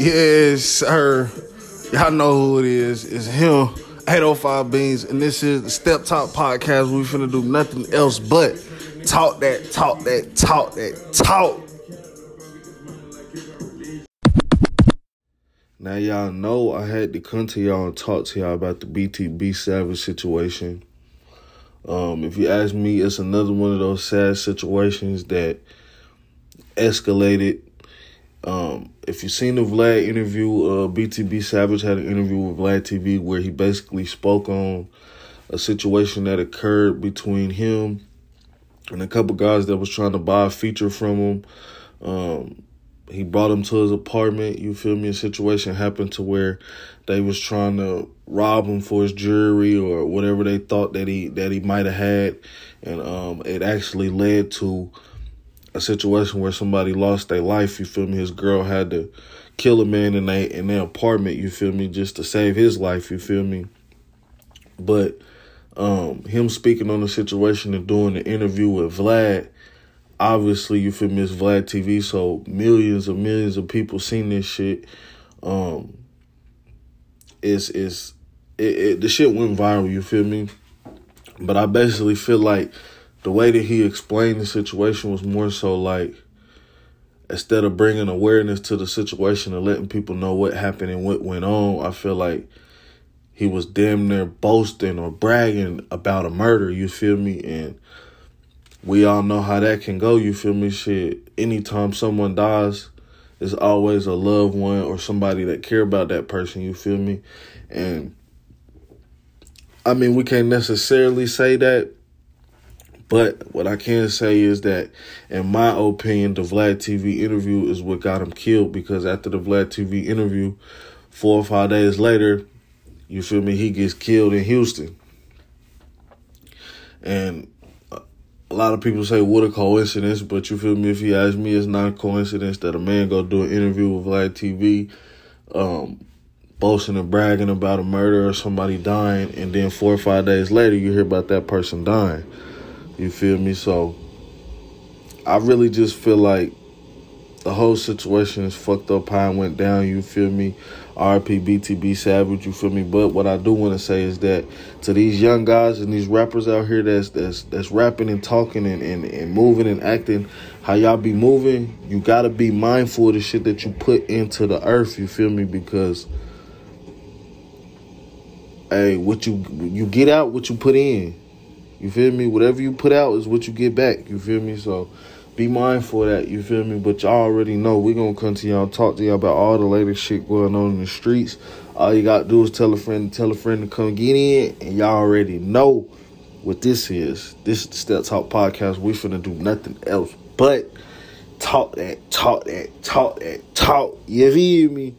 Yes, sir. Y'all know who it is. It's him, 805 Beans, and this is the Step Talk Podcast. We finna do nothing else but talk that, talk that, talk that, talk. Now y'all know I had to come to y'all and talk to y'all about the BTB Savage situation. Um, if you ask me, it's another one of those sad situations that escalated. Um, if you've seen the Vlad interview, uh, BTB Savage had an interview with Vlad TV where he basically spoke on a situation that occurred between him and a couple guys that was trying to buy a feature from him. Um, he brought him to his apartment. You feel me? A situation happened to where they was trying to rob him for his jewelry or whatever they thought that he that he might have had, and um, it actually led to a situation where somebody lost their life. You feel me? His girl had to kill a man in they in their apartment. You feel me? Just to save his life. You feel me? But um, him speaking on the situation and doing the interview with Vlad obviously you feel me it's Vlad TV, so millions and millions of people seen this shit. Um it's it's it, it, the shit went viral, you feel me? But I basically feel like the way that he explained the situation was more so like instead of bringing awareness to the situation and letting people know what happened and what went on, I feel like he was damn near boasting or bragging about a murder, you feel me? And we all know how that can go, you feel me? Shit, anytime someone dies, there's always a loved one or somebody that care about that person, you feel me? And I mean, we can't necessarily say that, but what I can say is that, in my opinion, the Vlad TV interview is what got him killed because after the Vlad TV interview, four or five days later, you feel me, he gets killed in Houston. And a lot of people say what a coincidence, but you feel me? If you ask me, it's not a coincidence that a man go do an interview with Vlad TV, um, boasting and bragging about a murder or somebody dying, and then four or five days later you hear about that person dying. You feel me? So I really just feel like the whole situation is fucked up it went down, you feel me? RP BTB Savage, you feel me? But what I do want to say is that to these young guys and these rappers out here that's that's that's rapping and talking and, and, and moving and acting how y'all be moving, you gotta be mindful of the shit that you put into the earth, you feel me? Because hey, what you you get out what you put in. You feel me? Whatever you put out is what you get back. You feel me? So be mindful of that, you feel me? But y'all already know we're gonna come to y'all talk to y'all about all the latest shit going on in the streets. All you gotta do is tell a friend, tell a friend to come get in, and y'all already know what this is. This is the Step Talk Podcast. We finna do nothing else but talk that, talk that, talk that, talk. You feel me?